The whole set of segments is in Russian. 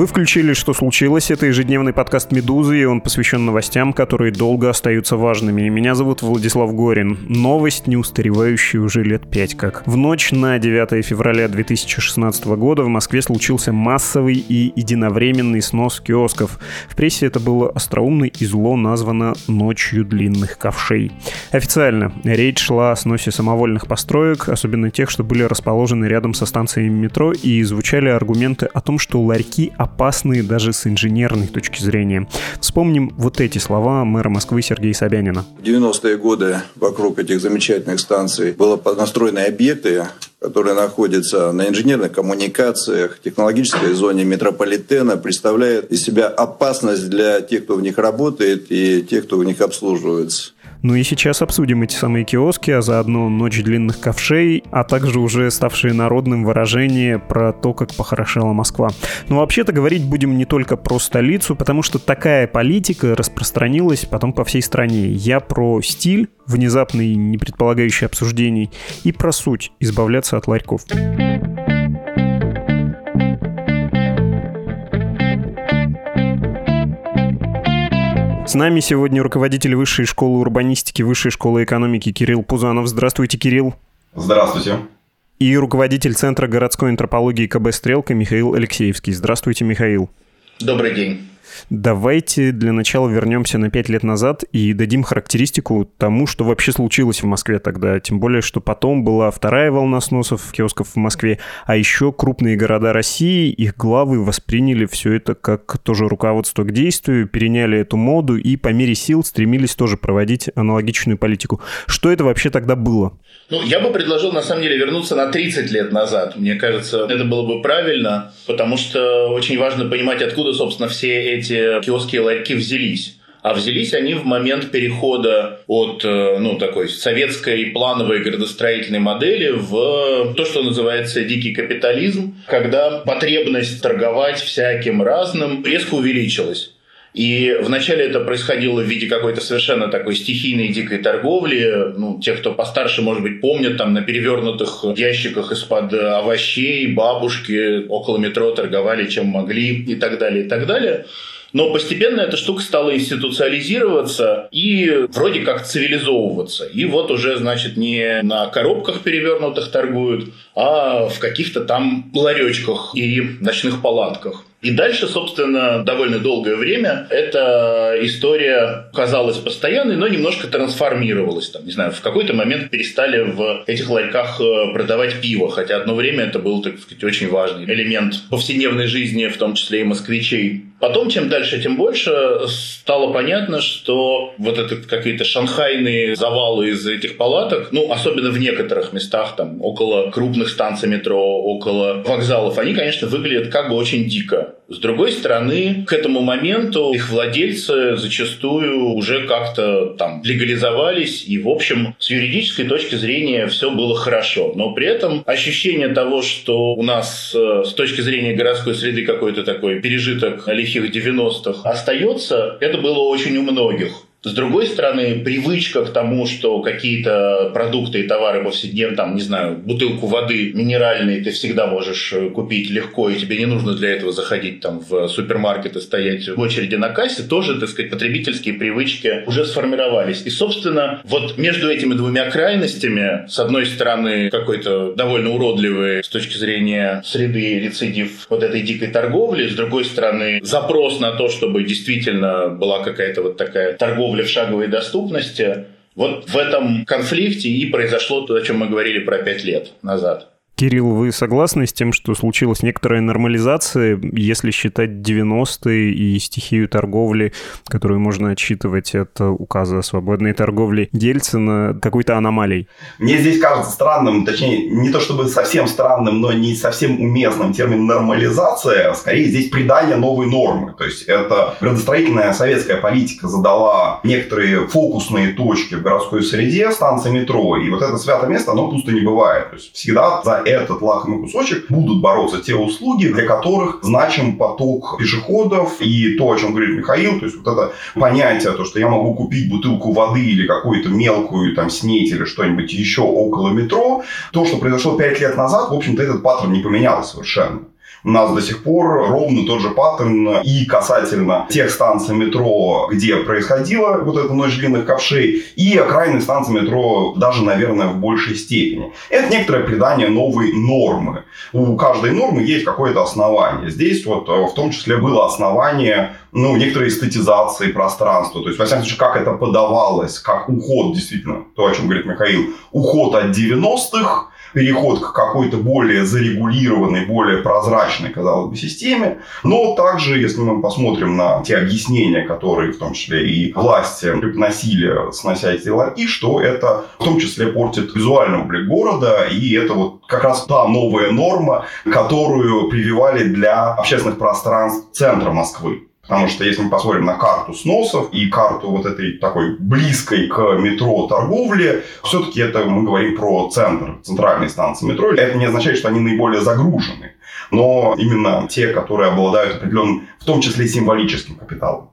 Вы включили «Что случилось?» Это ежедневный подкаст «Медузы», и он посвящен новостям, которые долго остаются важными. Меня зовут Владислав Горин. Новость, не устаревающая уже лет пять как. В ночь на 9 февраля 2016 года в Москве случился массовый и единовременный снос киосков. В прессе это было остроумно и зло названо «Ночью длинных ковшей». Официально речь шла о сносе самовольных построек, особенно тех, что были расположены рядом со станциями метро, и звучали аргументы о том, что ларьки опасные даже с инженерной точки зрения. Вспомним вот эти слова мэра Москвы Сергея Собянина. В 90-е годы вокруг этих замечательных станций было настроены объекты, которые находятся на инженерных коммуникациях, технологической зоне метрополитена, представляет из себя опасность для тех, кто в них работает и тех, кто в них обслуживается. Ну и сейчас обсудим эти самые киоски, а заодно ночь длинных ковшей, а также уже ставшие народным выражение про то, как похорошела Москва. Но вообще-то говорить будем не только про столицу, потому что такая политика распространилась потом по всей стране. Я про стиль, внезапный, не предполагающий обсуждений, и про суть — избавляться от ларьков. С нами сегодня руководитель Высшей школы урбанистики, Высшей школы экономики Кирилл Пузанов. Здравствуйте, Кирилл. Здравствуйте. И руководитель Центра городской антропологии КБ «Стрелка» Михаил Алексеевский. Здравствуйте, Михаил. Добрый день. Давайте для начала вернемся на пять лет назад и дадим характеристику тому, что вообще случилось в Москве тогда. Тем более, что потом была вторая волна сносов киосков в Москве, а еще крупные города России, их главы восприняли все это как тоже руководство к действию, переняли эту моду и по мере сил стремились тоже проводить аналогичную политику. Что это вообще тогда было? Ну, я бы предложил, на самом деле, вернуться на 30 лет назад. Мне кажется, это было бы правильно, потому что очень важно понимать, откуда, собственно, все эти киоски и ларьки взялись. А взялись они в момент перехода от э, ну, такой советской плановой градостроительной модели в то, что называется дикий капитализм, когда потребность торговать всяким разным резко увеличилась. И вначале это происходило в виде какой-то совершенно такой стихийной дикой торговли. Ну, те, кто постарше, может быть, помнят, там на перевернутых ящиках из-под овощей бабушки около метро торговали чем могли и так далее, и так далее. Но постепенно эта штука стала институциализироваться и вроде как цивилизовываться. И вот уже, значит, не на коробках перевернутых торгуют, а в каких-то там ларечках и ночных палатках. И дальше, собственно, довольно долгое время эта история казалась постоянной, но немножко трансформировалась. Там, не знаю, в какой-то момент перестали в этих ларьках э, продавать пиво, хотя одно время это был, так сказать, очень важный элемент повседневной жизни, в том числе и москвичей. Потом, чем дальше, тем больше стало понятно, что вот это какие-то шанхайные завалы из этих палаток, ну, особенно в некоторых местах, там, около крупных станций метро, около вокзалов, они, конечно, выглядят как бы очень дико. С другой стороны, к этому моменту их владельцы зачастую уже как-то там легализовались, и, в общем, с юридической точки зрения все было хорошо. Но при этом ощущение того, что у нас э, с точки зрения городской среды какой-то такой пережиток лихих 90-х остается, это было очень у многих. С другой стороны, привычка к тому, что какие-то продукты и товары повседневно, там, не знаю, бутылку воды минеральной ты всегда можешь э, купить легко, и тебе не нужно для этого заходить там в супермаркет и стоять в очереди на кассе, тоже, так сказать, потребительские привычки уже сформировались. И, собственно, вот между этими двумя крайностями, с одной стороны, какой-то довольно уродливый с точки зрения среды рецидив вот этой дикой торговли, с другой стороны, запрос на то, чтобы действительно была какая-то вот такая торговля торговля в шаговой доступности, вот в этом конфликте и произошло то, о чем мы говорили про пять лет назад. Кирилл, вы согласны с тем, что случилась некоторая нормализация, если считать 90-е и стихию торговли, которую можно отчитывать от указа о свободной торговле Ельцина, какой-то аномалией? Мне здесь кажется странным, точнее, не то чтобы совсем странным, но не совсем уместным термин нормализация, а скорее здесь придание новой нормы. То есть это градостроительная советская политика задала некоторые фокусные точки в городской среде, станции метро, и вот это святое место, оно пусто не бывает. То есть всегда за этот лакомый кусочек будут бороться те услуги, для которых значим поток пешеходов и то, о чем говорит Михаил, то есть вот это понятие, то, что я могу купить бутылку воды или какую-то мелкую там снеть или что-нибудь еще около метро, то, что произошло 5 лет назад, в общем-то, этот паттерн не поменялся совершенно. У нас до сих пор ровно тот же паттерн и касательно тех станций метро, где происходила вот эта ночь длинных ковшей, и окраинных станций метро даже, наверное, в большей степени. Это некоторое придание новой нормы. У каждой нормы есть какое-то основание. Здесь вот э, в том числе было основание ну, некоторой эстетизации пространства. То есть, во всяком случае, как это подавалось, как уход, действительно, то, о чем говорит Михаил, уход от 90-х, переход к какой-то более зарегулированной, более прозрачной, казалось бы, системе. Но также, если мы посмотрим на те объяснения, которые в том числе и власти преподносили, снося эти ларьки, что это в том числе портит визуальный облик города, и это вот как раз та новая норма, которую прививали для общественных пространств центра Москвы. Потому что если мы посмотрим на карту сносов и карту вот этой такой близкой к метро торговли, все-таки это мы говорим про центр, центральной станции метро. Это не означает, что они наиболее загружены, но именно те, которые обладают определенным, в том числе символическим капиталом.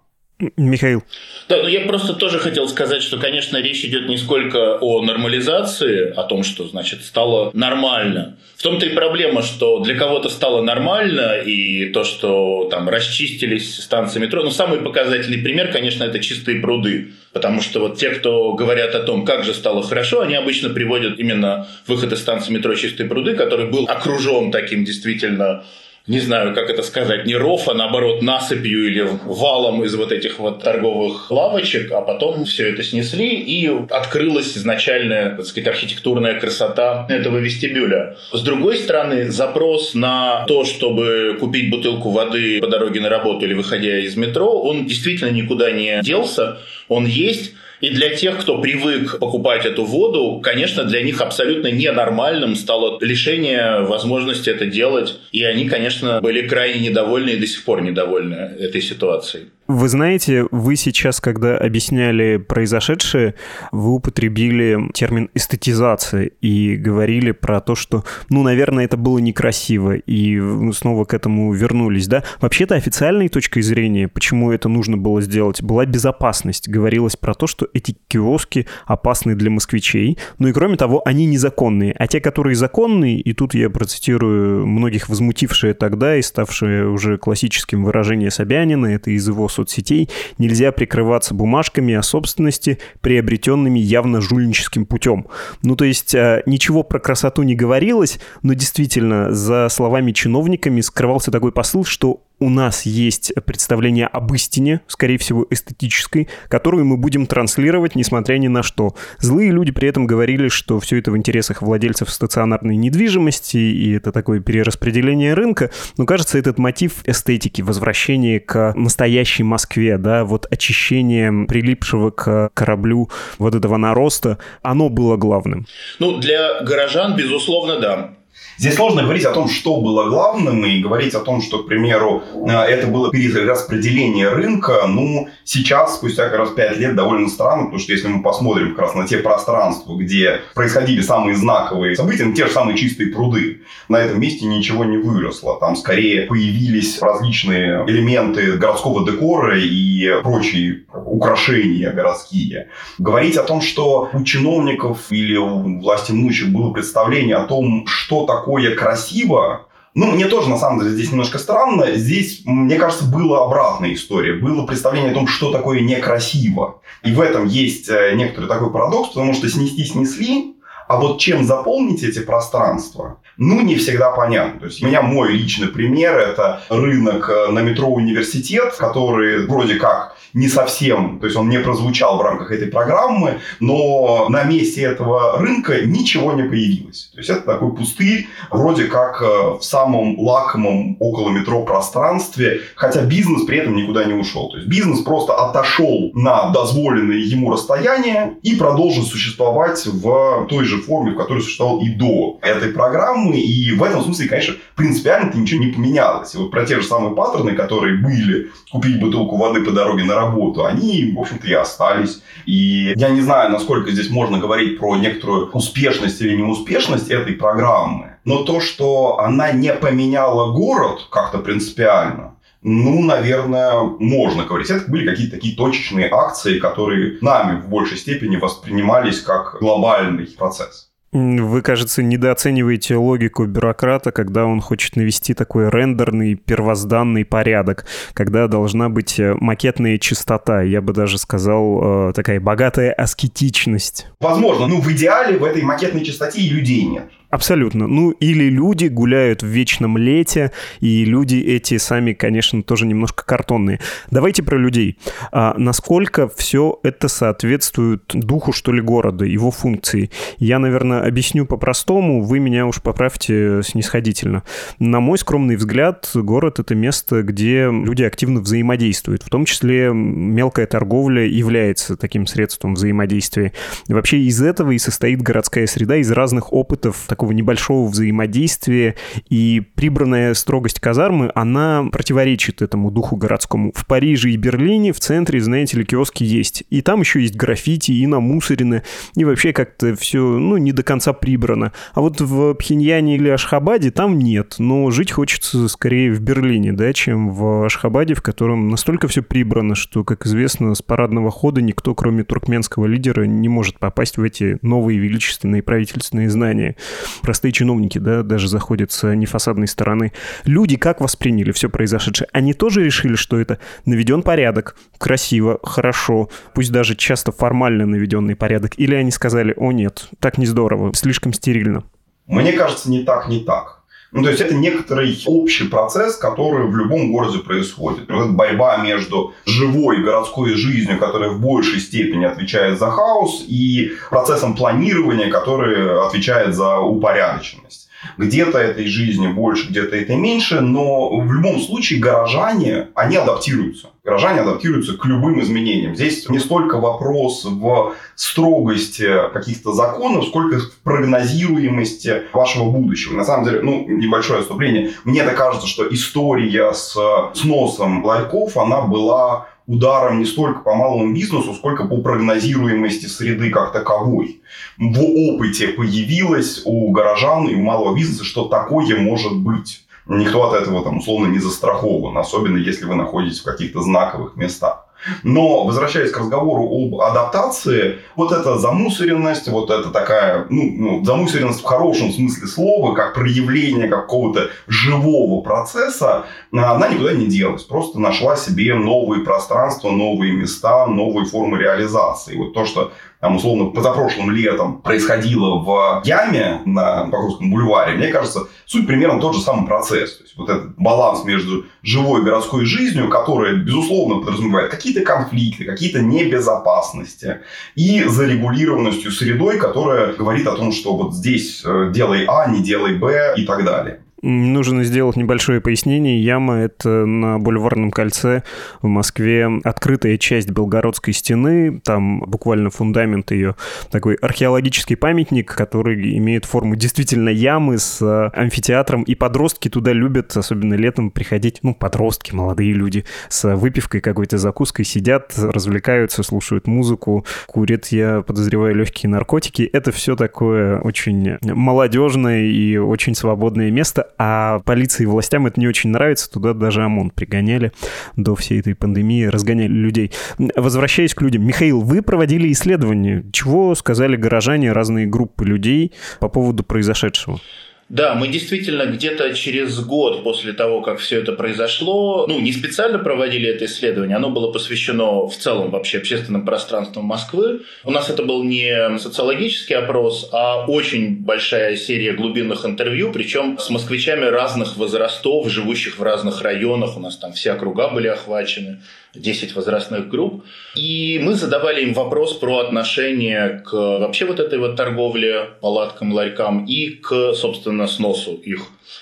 Михаил. Да, ну я просто тоже хотел сказать, что, конечно, речь идет не сколько о нормализации, о том, что, значит, стало нормально. В том-то и проблема, что для кого-то стало нормально, и то, что там расчистились станции метро. Ну, самый показательный пример, конечно, это чистые пруды. Потому что вот те, кто говорят о том, как же стало хорошо, они обычно приводят именно выход из станции метро «Чистые пруды», который был окружен таким действительно не знаю, как это сказать, не ров, а наоборот насыпью или валом из вот этих вот торговых лавочек, а потом все это снесли и открылась изначальная, так сказать, архитектурная красота этого вестибюля. С другой стороны, запрос на то, чтобы купить бутылку воды по дороге на работу или выходя из метро, он действительно никуда не делся, он есть, и для тех, кто привык покупать эту воду, конечно, для них абсолютно ненормальным стало лишение возможности это делать. И они, конечно, были крайне недовольны и до сих пор недовольны этой ситуацией. Вы знаете, вы сейчас, когда объясняли произошедшее, вы употребили термин эстетизация и говорили про то, что, ну, наверное, это было некрасиво, и снова к этому вернулись, да? Вообще-то официальной точкой зрения, почему это нужно было сделать, была безопасность. Говорилось про то, что эти киоски опасны для москвичей, ну и кроме того, они незаконные. А те, которые законные, и тут я процитирую многих возмутившие тогда и ставшие уже классическим выражение Собянина, это из его соцсетей, нельзя прикрываться бумажками о собственности, приобретенными явно жульническим путем. Ну, то есть а, ничего про красоту не говорилось, но действительно за словами чиновниками скрывался такой посыл, что у нас есть представление об истине, скорее всего, эстетической, которую мы будем транслировать, несмотря ни на что. Злые люди при этом говорили, что все это в интересах владельцев стационарной недвижимости, и это такое перераспределение рынка. Но, кажется, этот мотив эстетики, возвращение к настоящей Москве, да, вот очищение прилипшего к кораблю вот этого нароста, оно было главным. Ну, для горожан, безусловно, да. Здесь сложно говорить о том, что было главным, и говорить о том, что, к примеру, э, это было перераспределение рынка. Ну, сейчас, спустя как раз 5 лет, довольно странно, потому что если мы посмотрим как раз на те пространства, где происходили самые знаковые события, ну, те же самые чистые пруды, на этом месте ничего не выросло. Там скорее появились различные элементы городского декора и прочие украшения городские. Говорить о том, что у чиновников или у власти имущих было представление о том, что такое красиво, ну, мне тоже, на самом деле, здесь немножко странно. Здесь, мне кажется, была обратная история. Было представление о том, что такое некрасиво. И в этом есть э, некоторый такой парадокс, потому что снести снесли, а вот чем заполнить эти пространства, ну, не всегда понятно. То есть у меня мой личный пример – это рынок э, на метро «Университет», который вроде как не совсем, то есть он не прозвучал в рамках этой программы, но на месте этого рынка ничего не появилось. То есть это такой пустырь, вроде как э, в самом лакомом около метро пространстве, хотя бизнес при этом никуда не ушел. То есть бизнес просто отошел на дозволенное ему расстояние и продолжил существовать в той же форме, в которой существовал и до этой программы. И в этом смысле, конечно, принципиально-то ничего не поменялось. И вот про те же самые паттерны, которые были, купить бутылку воды по дороге на работу, они, в общем-то, и остались. И я не знаю, насколько здесь можно говорить про некоторую успешность или неуспешность этой программы. Но то, что она не поменяла город как-то принципиально, ну, наверное, можно говорить. Это были какие-то такие точечные акции, которые нами в большей степени воспринимались как глобальный процесс. Вы, кажется, недооцениваете логику бюрократа, когда он хочет навести такой рендерный первозданный порядок, когда должна быть э, макетная чистота, я бы даже сказал, э, такая богатая аскетичность. Возможно, ну в идеале в этой макетной чистоте и людей нет. Абсолютно. Ну, или люди гуляют в вечном лете, и люди эти сами, конечно, тоже немножко картонные. Давайте про людей. А насколько все это соответствует духу, что ли, города, его функции? Я, наверное, объясню по-простому, вы меня уж поправьте снисходительно. На мой скромный взгляд, город — это место, где люди активно взаимодействуют, в том числе мелкая торговля является таким средством взаимодействия. вообще из этого и состоит городская среда, из разных опытов такого небольшого взаимодействия, и прибранная строгость казармы, она противоречит этому духу городскому. В Париже и Берлине в центре, знаете ли, киоски есть. И там еще есть граффити, и намусорены, и вообще как-то все, ну, не до конца прибрано. А вот в Пхеньяне или Ашхабаде там нет, но жить хочется скорее в Берлине, да, чем в Ашхабаде, в котором настолько все прибрано, что, как известно, с парадного хода никто, кроме туркменского лидера, не может попасть в эти новые величественные правительственные знания простые чиновники, да, даже заходят с нефасадной стороны. Люди как восприняли все произошедшее? Они тоже решили, что это наведен порядок, красиво, хорошо, пусть даже часто формально наведенный порядок, или они сказали, о нет, так не здорово, слишком стерильно? Мне кажется, не так, не так. Ну, то есть это некоторый общий процесс, который в любом городе происходит. Эта борьба между живой городской жизнью, которая в большей степени отвечает за хаос, и процессом планирования, который отвечает за упорядоченность. Где-то этой жизни больше, где-то это меньше, но в любом случае горожане, они адаптируются. Горожане адаптируются к любым изменениям. Здесь не столько вопрос в строгости каких-то законов, сколько в прогнозируемости вашего будущего. На самом деле, ну, небольшое отступление. Мне так кажется, что история с сносом ларьков, она была ударом не столько по малому бизнесу, сколько по прогнозируемости среды как таковой. В опыте появилось у горожан и у малого бизнеса, что такое может быть. Никто от этого там условно не застрахован, особенно если вы находитесь в каких-то знаковых местах. Но, возвращаясь к разговору об адаптации, вот эта замусоренность, вот эта такая, ну, ну замусоренность в хорошем смысле слова, как проявление какого-то живого процесса, она никуда не делась. Просто нашла себе новые пространства, новые места, новые формы реализации. Вот то, что там, условно, позапрошлым летом происходило в яме на Покровском бульваре, мне кажется, суть примерно тот же самый процесс. То есть, вот этот баланс между живой городской жизнью, которая, безусловно, подразумевает какие-то конфликты, какие-то небезопасности, и зарегулированностью средой, которая говорит о том, что вот здесь э, делай А, не делай Б и так далее. Нужно сделать небольшое пояснение. Яма — это на Бульварном кольце в Москве открытая часть Белгородской стены. Там буквально фундамент ее. Такой археологический памятник, который имеет форму действительно ямы с э, амфитеатром. И подростки туда любят, особенно летом, приходить. Ну, подростки, молодые люди, с выпивкой какой-то, закуской сидят, развлекаются, слушают музыку, курят, я подозреваю, легкие наркотики. Это все такое очень молодежное и очень свободное место а полиции и властям это не очень нравится, туда даже ОМОН пригоняли до всей этой пандемии, разгоняли людей. Возвращаясь к людям, Михаил, вы проводили исследование, чего сказали горожане, разные группы людей по поводу произошедшего? Да, мы действительно где-то через год после того, как все это произошло, ну, не специально проводили это исследование, оно было посвящено в целом вообще общественным пространствам Москвы. У нас это был не социологический опрос, а очень большая серия глубинных интервью, причем с москвичами разных возрастов, живущих в разных районах. У нас там все округа были охвачены. 10 возрастных групп. И мы задавали им вопрос про отношение к вообще вот этой вот торговле, палаткам, ларькам и к, собственно, сносу их.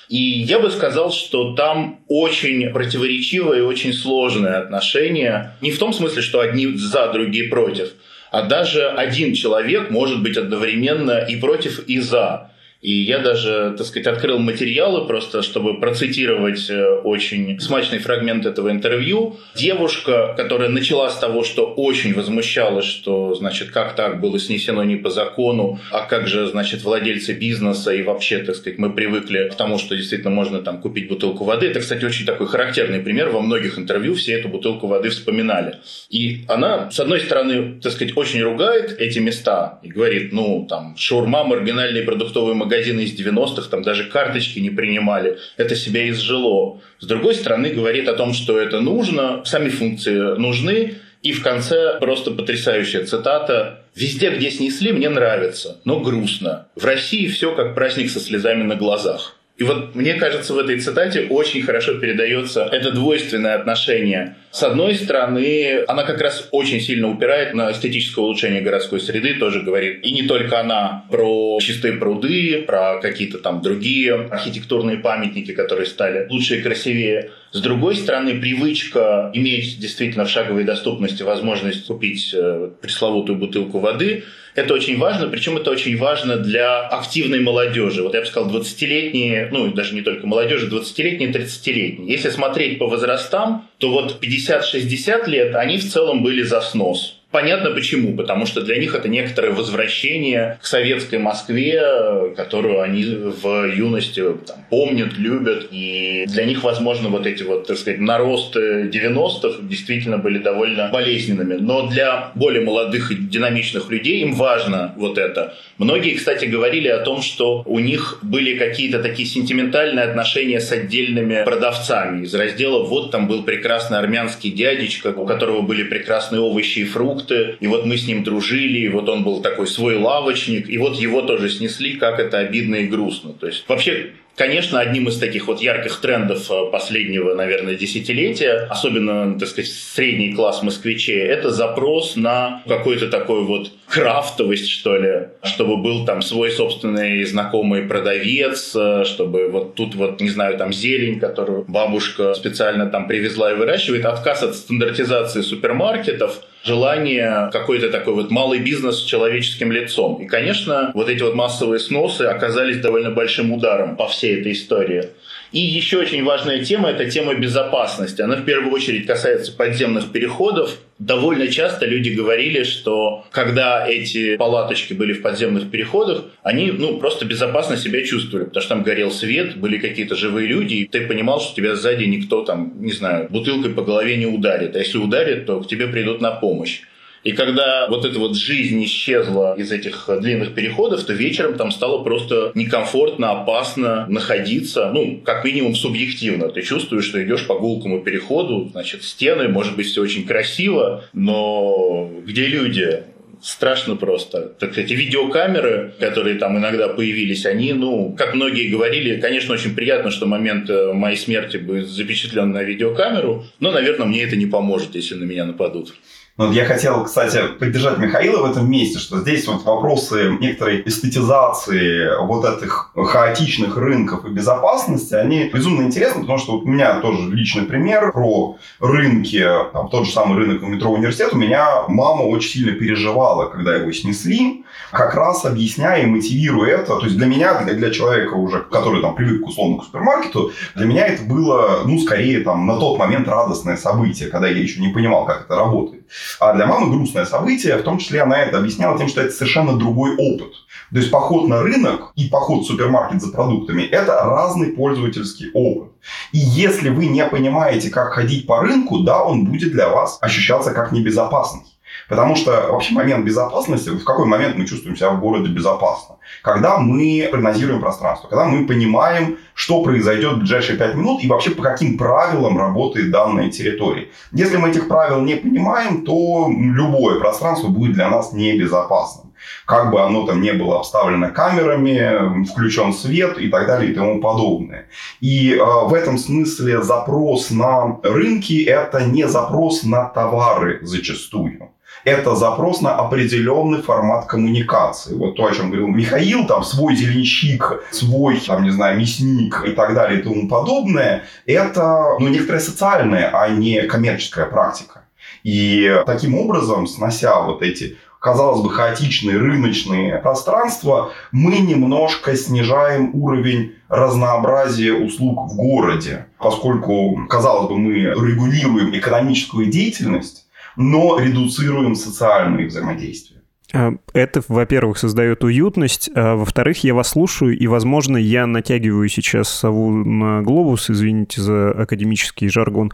И я бы сказал, что там очень противоречивое и очень сложное отношение. Не в том смысле, что одни за, другие против, а даже один человек может быть одновременно и против, и за. И я даже, так сказать, открыл материалы просто, чтобы процитировать э, очень смачный фрагмент этого интервью. Девушка, которая начала с того, что очень возмущалась, что, значит, как так было снесено не по закону, а как же, значит, владельцы бизнеса и вообще, так сказать, мы привыкли к тому, что действительно можно там купить бутылку воды. Это, кстати, очень такой характерный пример. Во многих интервью все эту бутылку воды вспоминали. И она, с одной стороны, так сказать, очень ругает эти места и говорит, ну, там, шаурма, маргинальные продуктовые магазины, магазины из 90-х, там даже карточки не принимали, это себя изжило. С другой стороны, говорит о том, что это нужно, сами функции нужны, и в конце просто потрясающая цитата. «Везде, где снесли, мне нравится, но грустно. В России все как праздник со слезами на глазах». И вот мне кажется, в этой цитате очень хорошо передается это двойственное отношение. С одной стороны, она как раз очень сильно упирает на эстетическое улучшение городской среды, тоже говорит. И не только она про чистые пруды, про какие-то там другие архитектурные памятники, которые стали лучше и красивее. С другой стороны, привычка иметь действительно в шаговой доступности возможность купить э, пресловутую бутылку воды – это очень важно, причем это очень важно для активной молодежи. Вот я бы сказал, 20-летние, ну, даже не только молодежи, 20-летние, 30-летние. Если смотреть по возрастам, то вот 50-60 лет, они в целом были за снос. Понятно почему, потому что для них это некоторое возвращение к советской Москве, которую они в юности там, помнят, любят, и для них, возможно, вот эти вот, так сказать, наросты 90-х действительно были довольно болезненными. Но для более молодых и динамичных людей им важно вот это. Многие, кстати, говорили о том, что у них были какие-то такие сентиментальные отношения с отдельными продавцами из раздела «Вот там был прекрасный армянский дядечка, у которого были прекрасные овощи и фрукты, продукты, и вот мы с ним дружили, и вот он был такой свой лавочник, и вот его тоже снесли, как это обидно и грустно. То есть вообще Конечно, одним из таких вот ярких трендов э, последнего, наверное, десятилетия, особенно, так сказать, средний класс москвичей, это запрос на какую-то такую вот крафтовость, что ли, чтобы был там свой собственный знакомый продавец, э, чтобы вот тут вот, не знаю, там зелень, которую бабушка специально там привезла и выращивает, отказ от стандартизации супермаркетов – желание какой-то такой вот малый бизнес с человеческим лицом. И, конечно, вот эти вот массовые сносы оказались довольно большим ударом по всей этой истории. И еще очень важная тема – это тема безопасности. Она в первую очередь касается подземных переходов. Довольно часто люди говорили, что когда эти палаточки были в подземных переходах, они ну, просто безопасно себя чувствовали, потому что там горел свет, были какие-то живые люди, и ты понимал, что тебя сзади никто там, не знаю, бутылкой по голове не ударит. А если ударит, то к тебе придут на помощь. И когда вот эта вот жизнь исчезла из этих длинных переходов, то вечером там стало просто некомфортно, опасно находиться, ну, как минимум субъективно. Ты чувствуешь, что идешь по гулкому переходу, значит, стены, может быть, все очень красиво, но где люди? страшно просто. Так эти видеокамеры, которые там иногда появились, они, ну, как многие говорили, конечно, очень приятно, что момент э, моей смерти будет запечатлен на видеокамеру, но, наверное, мне это не поможет, если на меня нападут. Ну, я хотел, кстати, поддержать Михаила в этом месте, что здесь вот вопросы некоторой эстетизации вот этих хаотичных рынков и безопасности, они безумно интересны, потому что вот у меня тоже личный пример про рынки, там, тот же самый рынок у метро университет, у меня мама очень сильно переживала, когда его снесли, как раз объясняя и мотивируя это. То есть для меня, для, для человека уже, который там привык к условно к супермаркету, для меня это было, ну, скорее там на тот момент радостное событие, когда я еще не понимал, как это работает. А для мамы грустное событие, в том числе она это объясняла тем, что это совершенно другой опыт. То есть поход на рынок и поход в супермаркет за продуктами – это разный пользовательский опыт. И если вы не понимаете, как ходить по рынку, да, он будет для вас ощущаться как небезопасный. Потому что вообще момент безопасности, в какой момент мы чувствуем себя в городе безопасно? Когда мы прогнозируем пространство, когда мы понимаем, что произойдет в ближайшие 5 минут и вообще по каким правилам работает данная территория. Если мы этих правил не понимаем, то любое пространство будет для нас небезопасным. Как бы оно там не было обставлено камерами, включен свет и так далее и тому подобное. И э, в этом смысле запрос на рынки это не запрос на товары зачастую это запрос на определенный формат коммуникации. Вот то, о чем говорил Михаил, там свой зеленщик, свой, там, не знаю, мясник и так далее и тому подобное, это, ну, некоторая социальная, а не коммерческая практика. И таким образом, снося вот эти казалось бы, хаотичные рыночные пространства, мы немножко снижаем уровень разнообразия услуг в городе, поскольку, казалось бы, мы регулируем экономическую деятельность, но редуцируем социальные взаимодействия. А, это, во-первых, создает уютность, а во-вторых, я вас слушаю, и, возможно, я натягиваю сейчас сову на глобус, извините за академический жаргон,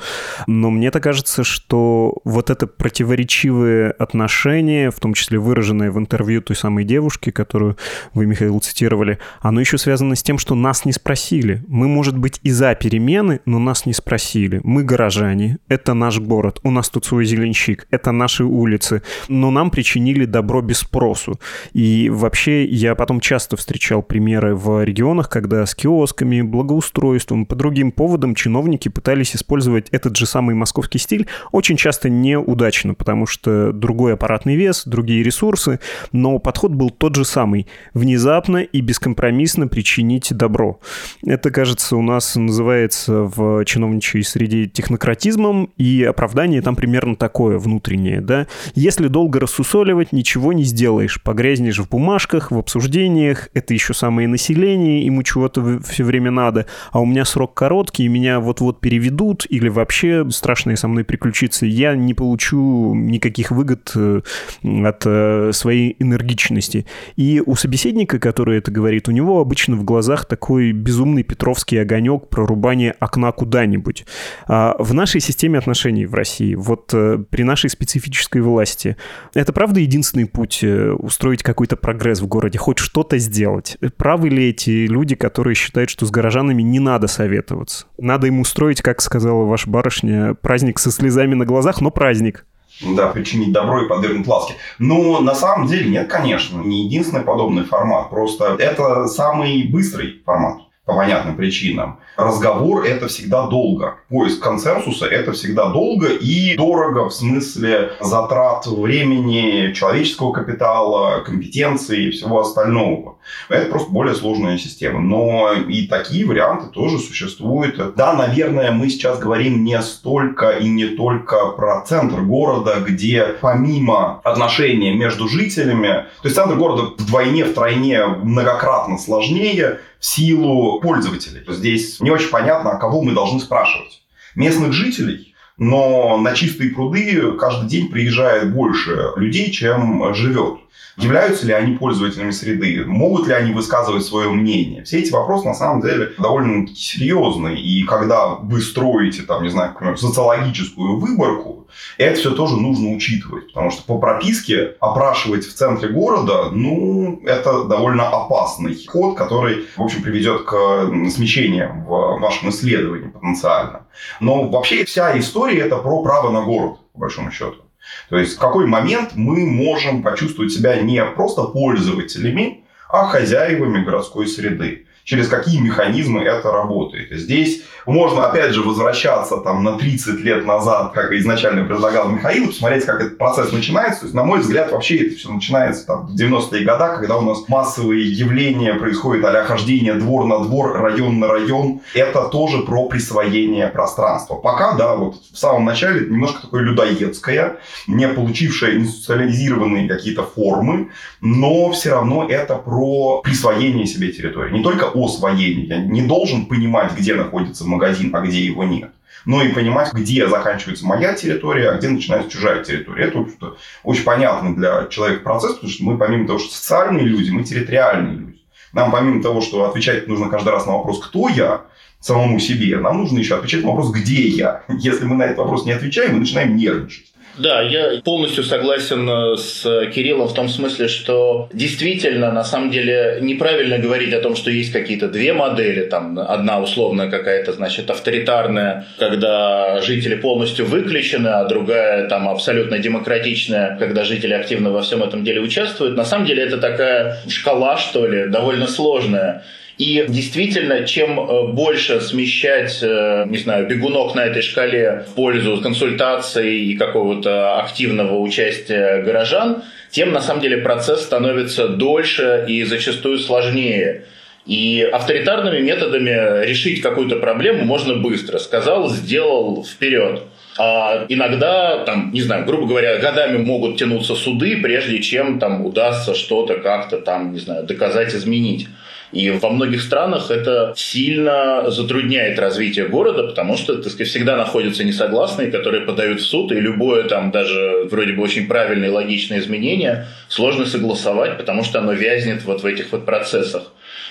но мне так кажется, что вот это противоречивое отношение, в том числе выраженное в интервью той самой девушки, которую вы, Михаил, цитировали, оно еще связано с тем, что нас не спросили. Мы, может быть, и за перемены, но нас не спросили. Мы горожане, это наш город, у нас тут свой зеленщик, это наши улицы, но нам причинили добро без спросу. И вообще я потом часто встречал примеры в регионах, когда с киосками, благоустройством, по другим поводам чиновники пытались использовать этот же самый московский стиль, очень часто неудачно, потому что другой аппаратный вес, другие ресурсы, но подход был тот же самый. Внезапно и бескомпромиссно причинить добро. Это, кажется, у нас называется в чиновничьей среде технократизмом, и оправдание там примерно такое внутреннее, да. Если долго рассусоливать, ничего не не сделаешь. Погрязнешь в бумажках, в обсуждениях, это еще самое население, ему чего-то все время надо, а у меня срок короткий, меня вот-вот переведут, или вообще страшное со мной приключиться, я не получу никаких выгод э, от э, своей энергичности. И у собеседника, который это говорит, у него обычно в глазах такой безумный петровский огонек про рубание окна куда-нибудь. А в нашей системе отношений в России, вот э, при нашей специфической власти, это правда единственный путь путь э, устроить какой-то прогресс в городе, хоть что-то сделать. Правы ли эти люди, которые считают, что с горожанами не надо советоваться? Надо им устроить, как сказала ваша барышня, праздник со слезами на глазах, но праздник. Да, причинить добро и подвергнуть ласке. Но на самом деле нет, конечно, не единственный подобный формат. Просто это самый быстрый формат по понятным причинам. Разговор – это всегда долго. Поиск консенсуса – это всегда долго и дорого в смысле затрат времени, человеческого капитала, компетенции и всего остального. Это просто более сложная система. Но и такие варианты тоже существуют. Да, наверное, мы сейчас говорим не столько и не только про центр города, где помимо отношений между жителями, то есть центр города вдвойне, втройне многократно сложнее, в силу пользователей. Здесь не очень понятно, кого мы должны спрашивать. Местных жителей, но на чистые пруды каждый день приезжает больше людей, чем живет. Являются ли они пользователями среды? Могут ли они высказывать свое мнение? Все эти вопросы на самом деле довольно серьезные. И когда вы строите, там, не знаю, социологическую выборку, это все тоже нужно учитывать. Потому что по прописке опрашивать в центре города, ну, это довольно опасный ход, который, в общем, приведет к смещениям в вашем исследовании потенциально. Но вообще вся история это про право на город, по большому счету. То есть в какой момент мы можем почувствовать себя не просто пользователями, а хозяевами городской среды через какие механизмы это работает. Здесь можно, опять же, возвращаться там, на 30 лет назад, как изначально предлагал Михаил, посмотреть, как этот процесс начинается. То есть, на мой взгляд, вообще это все начинается там, в 90-е годы, когда у нас массовые явления происходят, а хождение двор на двор, район на район. Это тоже про присвоение пространства. Пока, да, вот в самом начале немножко такое людоедское, не получившее институциализированные какие-то формы, но все равно это про присвоение себе территории. Не только освоение. Я не должен понимать, где находится магазин, а где его нет. Но и понимать, где заканчивается моя территория, а где начинается чужая территория. Это что очень понятно для человека процесс, потому что мы, помимо того, что социальные люди, мы территориальные люди. Нам, помимо того, что отвечать нужно каждый раз на вопрос, кто я, самому себе, нам нужно еще отвечать на вопрос, где я. Если мы на этот вопрос не отвечаем, мы начинаем нервничать. Да, я полностью согласен э, с Кириллом в том смысле, что действительно, на самом деле, неправильно говорить о том, что есть какие-то две модели, там одна условная какая-то, значит, авторитарная, когда жители полностью выключены, а другая там абсолютно демократичная, когда жители активно во всем этом деле участвуют. На самом деле это такая шкала, что ли, довольно сложная. И действительно, чем э, больше смещать, э, не знаю, бегунок на этой шкале в пользу консультаций и какого-то активного участия горожан, тем на самом деле процесс становится дольше и зачастую сложнее. И авторитарными методами решить какую-то проблему можно быстро. Сказал, сделал, вперед. А иногда, там, не знаю, грубо говоря, годами могут тянуться суды, прежде чем там удастся что-то как-то там, не знаю, доказать, изменить. И во многих странах это сильно затрудняет развитие города, потому что, так сказать, всегда находятся несогласные, которые подают в суд, и любое там даже вроде бы очень правильное и логичное изменение сложно согласовать, потому что оно вязнет вот в этих вот процессах.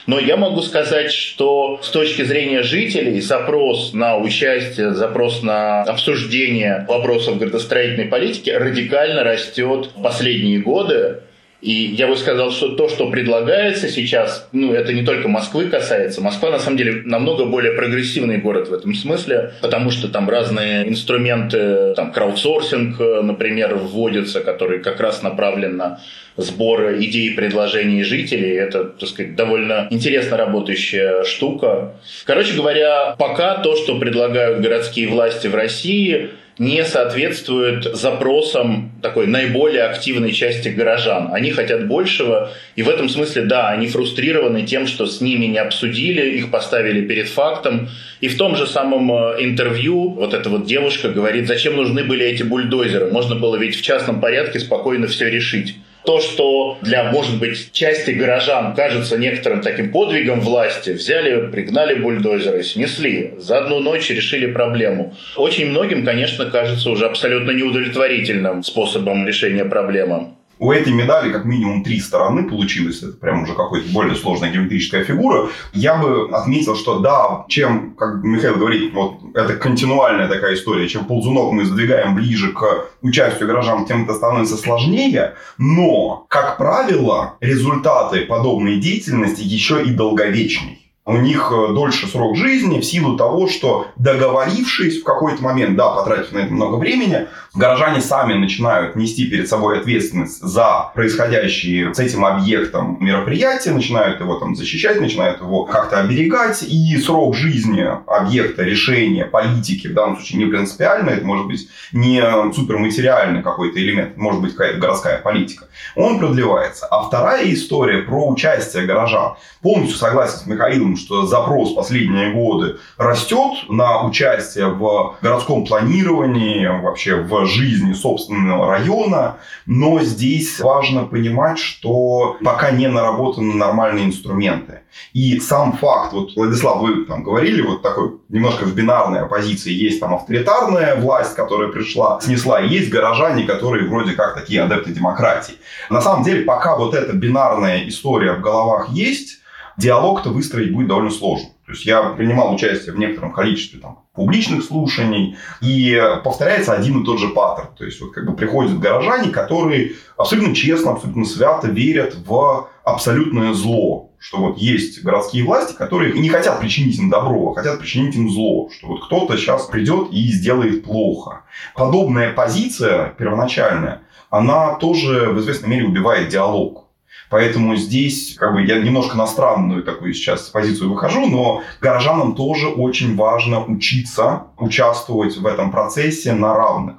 Но я могу сказать, что с точки зрения жителей запрос на участие, запрос на обсуждение вопросов градостроительной политики радикально растет в последние годы. И я бы сказал, что то, что предлагается сейчас, ну, это не только Москвы касается. Москва, на самом деле, намного более прогрессивный город в этом смысле, потому что там разные инструменты, там, краудсорсинг, например, вводится, который как раз направлен на сбор идей и предложений жителей. Это, так сказать, довольно интересно работающая штука. Короче говоря, пока то, что предлагают городские власти в России, не соответствует запросам такой наиболее активной части горожан. Они хотят большего, и в этом смысле, да, они фрустрированы тем, что с ними не обсудили, их поставили перед фактом. И в том же самом э, интервью вот эта вот девушка говорит, зачем нужны были эти бульдозеры, можно было ведь в частном порядке спокойно все решить. То, что для, может быть, части горожан кажется некоторым таким подвигом власти, взяли, пригнали бульдозеры, снесли, за одну ночь решили проблему. Очень многим, конечно, кажется уже абсолютно неудовлетворительным способом решения проблемы. У этой медали как минимум три стороны получилось. Это прям уже какая-то более сложная геометрическая фигура. Я бы отметил, что да, чем, как Михаил говорит, вот это континуальная такая история, чем ползунок мы сдвигаем ближе к участию горожан, тем это становится сложнее. Но, как правило, результаты подобной деятельности еще и долговечней у них э, дольше срок жизни в силу того, что договорившись в какой-то момент, да, потратив на это много времени, горожане сами начинают нести перед собой ответственность за происходящие с этим объектом мероприятия, начинают его там защищать, начинают его как-то оберегать, и срок жизни объекта, решения, политики, в данном случае не принципиально, это может быть не суперматериальный какой-то элемент, может быть какая-то городская политика, он продлевается. А вторая история про участие горожан. Полностью согласен с Михаилом, что запрос последние годы растет на участие в городском планировании, вообще в жизни собственного района, но здесь важно понимать, что пока не наработаны нормальные инструменты. И сам факт, вот, Владислав, вы там говорили, вот такой немножко в бинарной оппозиции есть там авторитарная власть, которая пришла, снесла, и есть горожане, которые вроде как такие адепты демократии. На самом деле, пока вот эта бинарная история в головах есть, диалог-то выстроить будет довольно сложно. То есть я принимал участие в некотором количестве там, публичных слушаний, и повторяется один и тот же паттерн. То есть вот как бы приходят горожане, которые абсолютно честно, абсолютно свято верят в абсолютное зло, что вот есть городские власти, которые не хотят причинить им добро, а хотят причинить им зло, что вот кто-то сейчас придет и сделает плохо. Подобная позиция первоначальная, она тоже в известной мере убивает диалог. Поэтому здесь как бы я немножко на странную такую сейчас позицию выхожу, но горожанам тоже очень важно учиться участвовать в этом процессе на равных.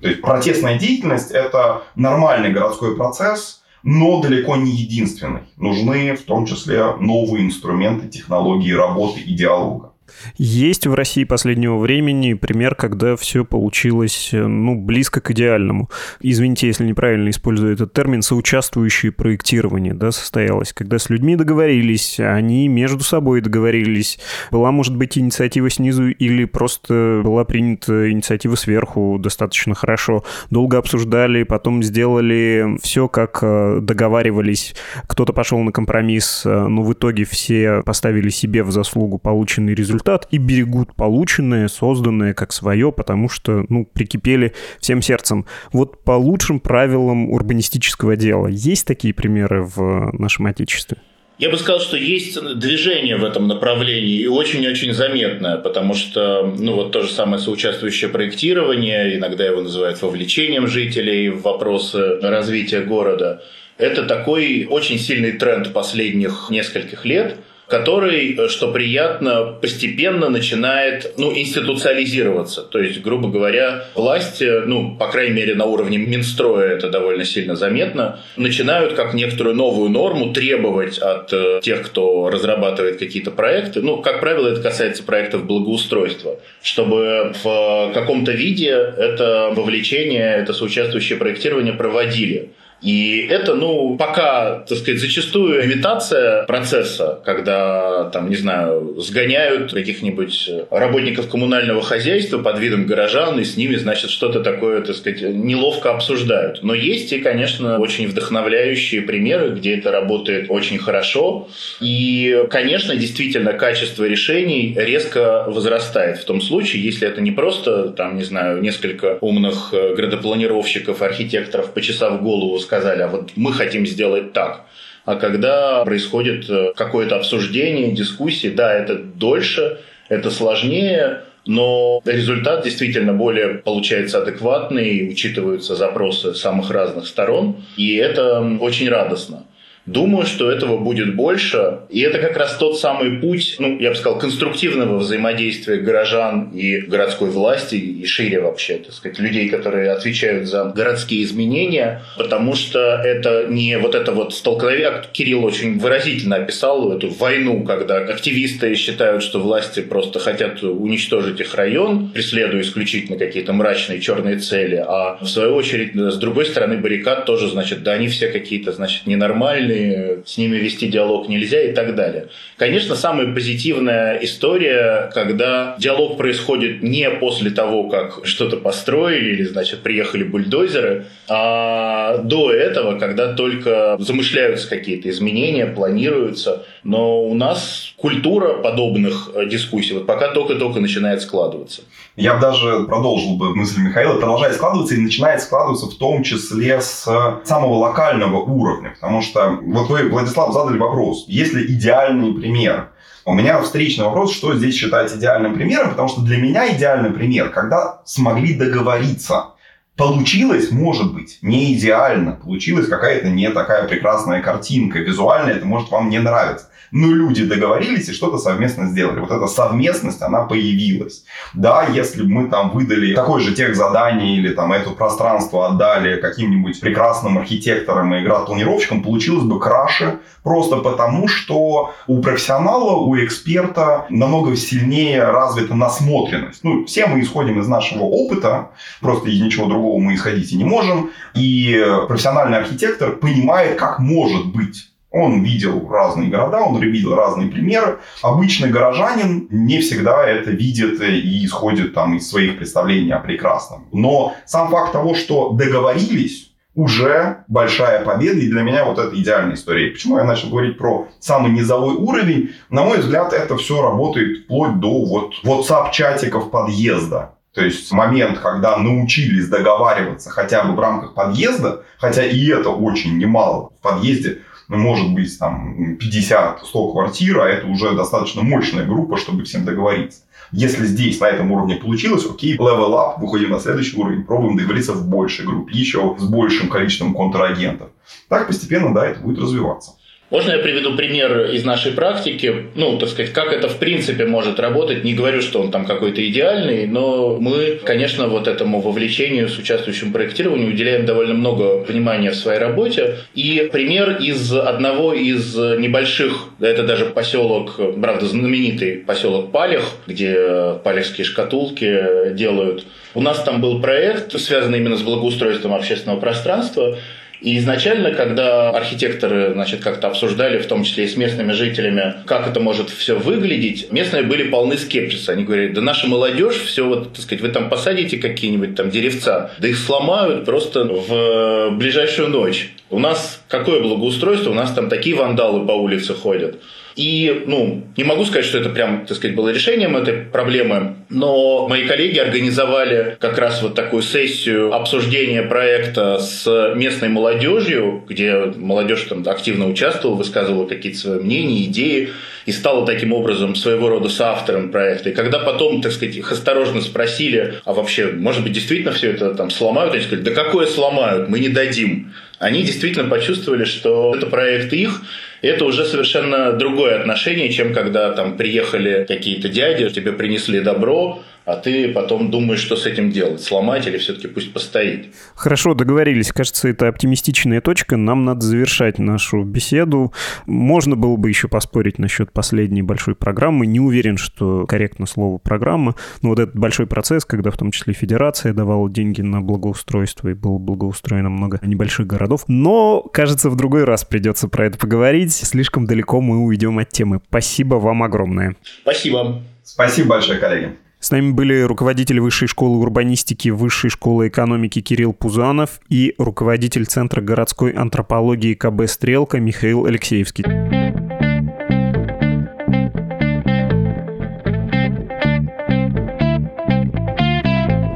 То есть протестная деятельность – это нормальный городской процесс, но далеко не единственный. Нужны в том числе новые инструменты, технологии работы и диалога. Есть в России последнего времени пример, когда все получилось, э, ну, близко к идеальному. Извините, если неправильно использую этот термин, соучаствующее проектирование, да, состоялось, когда с людьми договорились, они между собой договорились. Была, может быть, инициатива снизу или просто была принята инициатива сверху достаточно хорошо. Долго обсуждали, потом сделали все, как э, договаривались. Кто-то пошел на компромисс, э, но в итоге все поставили себе в заслугу полученный результат результат и берегут полученное, созданное как свое, потому что, ну, прикипели всем сердцем. Вот по лучшим правилам урбанистического дела есть такие примеры в нашем Отечестве? Я бы сказал, что есть движение в этом направлении и очень-очень заметное, потому что, ну вот то же самое соучаствующее проектирование, иногда его называют вовлечением жителей в вопросы развития города, это такой очень сильный тренд последних нескольких лет – который, э, что приятно, постепенно начинает ну, институциализироваться. То есть, грубо говоря, власти, ну, по крайней мере, на уровне Минстроя это довольно сильно заметно, начинают как некоторую новую норму требовать от э, тех, кто разрабатывает какие-то проекты. Ну, как правило, это касается проектов благоустройства, чтобы в каком-то виде это вовлечение, это соучаствующее проектирование проводили. И это, ну, пока, так сказать, зачастую имитация процесса, когда, там, не знаю, сгоняют каких-нибудь работников коммунального хозяйства под видом горожан, и с ними, значит, что-то такое, так сказать, неловко обсуждают. Но есть и, конечно, очень вдохновляющие примеры, где это работает очень хорошо. И, конечно, действительно, качество решений резко возрастает в том случае, если это не просто, там, не знаю, несколько умных э, градопланировщиков, архитекторов, почесав голову, сказали, а вот мы хотим сделать так. А когда происходит э, какое-то обсуждение, дискуссии, да, это дольше, это сложнее, но результат действительно более получается адекватный, учитываются запросы самых разных сторон, и это очень радостно. Думаю, что этого будет больше. И это как раз тот самый путь, ну, я бы сказал, конструктивного взаимодействия горожан и городской власти, и шире вообще, так сказать, людей, которые отвечают за городские изменения, потому что это не вот это вот столкновение, а Кирилл очень выразительно описал эту войну, когда активисты считают, что власти просто хотят уничтожить их район, преследуя исключительно какие-то мрачные черные цели, а в свою очередь с другой стороны баррикад тоже, значит, да они все какие-то, значит, ненормальные, нормальные, с ними вести диалог нельзя и так далее. Конечно, самая позитивная история, когда диалог происходит не после того, как что-то построили или, значит, приехали бульдозеры, а до этого, когда только замышляются какие-то изменения, планируются. Но у нас культура подобных дискуссий вот пока только-только начинает складываться. Я даже продолжил бы мысль Михаила, продолжает складываться и начинает складываться в том числе с самого локального уровня. Потому что вот вы, Владислав, задали вопрос, есть ли идеальный пример? У меня встречный вопрос, что здесь считать идеальным примером, потому что для меня идеальный пример, когда смогли договориться. Получилось, может быть, не идеально, получилась какая-то не такая прекрасная картинка, визуально это может вам не нравиться но люди договорились и что-то совместно сделали. Вот эта совместность, она появилась. Да, если бы мы там выдали такой же тех задание или там это пространство отдали каким-нибудь прекрасным архитекторам и градпланировщикам, получилось бы краше, просто потому, что у профессионала, у эксперта намного сильнее развита насмотренность. Ну, все мы исходим из нашего опыта, просто из ничего другого мы исходить и не можем. И профессиональный архитектор понимает, как может быть он видел разные города, он видел разные примеры. Обычный горожанин не всегда это видит и исходит там из своих представлений о прекрасном. Но сам факт того, что договорились, уже большая победа, и для меня вот это идеальная история. Почему я начал говорить про самый низовой уровень? На мой взгляд, это все работает вплоть до вот WhatsApp-чатиков подъезда. То есть момент, когда научились договариваться хотя бы в рамках подъезда, хотя и это очень немало в подъезде, ну, может быть, там 50-100 квартир, а это уже достаточно мощная группа, чтобы всем договориться. Если здесь на этом уровне получилось, окей, level up, выходим на следующий уровень, пробуем договориться в большей группе, еще с большим количеством контрагентов. Так постепенно, да, это будет развиваться. Можно я приведу пример из нашей практики? Ну, так сказать, как это в принципе может работать. Не говорю, что он там какой-то идеальный, но мы, конечно, вот этому вовлечению с участвующим проектированием уделяем довольно много внимания в своей работе. И пример из одного из небольших, это даже поселок, правда, знаменитый поселок Палех, где палехские шкатулки делают. У нас там был проект, связанный именно с благоустройством общественного пространства, и изначально, когда архитекторы значит, как-то обсуждали, в том числе и с местными жителями, как это может все выглядеть, местные были полны скепсиса. Они говорили, да наша молодежь, все вот, так сказать, вы там посадите какие-нибудь там деревца, да их сломают просто в ближайшую ночь. У нас какое благоустройство? У нас там такие вандалы по улице ходят. И, ну, не могу сказать, что это прям, так сказать, было решением этой проблемы, но мои коллеги организовали как раз вот такую сессию обсуждения проекта с местной молодежью, где молодежь там активно участвовала, высказывала какие-то свои мнения, идеи, и стала таким образом своего рода соавтором проекта. И когда потом, так сказать, их осторожно спросили, а вообще, может быть, действительно все это там сломают, они сказали, да какое сломают, мы не дадим. Они действительно почувствовали, что это проект их, это уже совершенно другое отношение, чем когда там приехали какие-то дяди, тебе принесли добро, а ты потом думаешь, что с этим делать, сломать или все-таки пусть постоит. Хорошо, договорились. Кажется, это оптимистичная точка. Нам надо завершать нашу беседу. Можно было бы еще поспорить насчет последней большой программы. Не уверен, что корректно слово программа. Но вот этот большой процесс, когда в том числе Федерация давала деньги на благоустройство и было благоустроено много небольших городов. Но, кажется, в другой раз придется про это поговорить. Слишком далеко мы уйдем от темы. Спасибо вам огромное. Спасибо. Спасибо большое, коллеги. С нами были руководитель Высшей школы урбанистики Высшей школы экономики Кирилл Пузанов и руководитель Центра городской антропологии КБ «Стрелка» Михаил Алексеевский.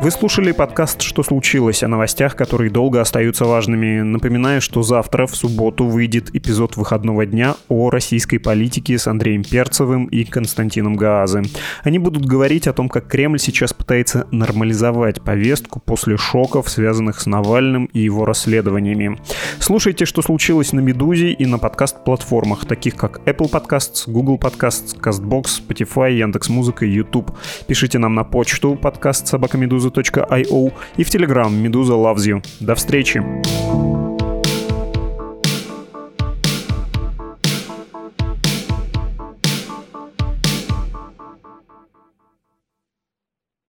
Вы слушали подкаст «Что случилось?» о новостях, которые долго остаются важными. Напоминаю, что завтра, в субботу, выйдет эпизод выходного дня о российской политике с Андреем Перцевым и Константином Гаазы. Они будут говорить о том, как Кремль сейчас пытается нормализовать повестку после шоков, связанных с Навальным и его расследованиями. Слушайте, что случилось на «Медузе» и на подкаст-платформах, таких как Apple Podcasts, Google Podcasts, CastBox, Spotify, Яндекс.Музыка и YouTube. Пишите нам на почту подкаст meduza.io и в Telegram Meduza Loves You. До встречи!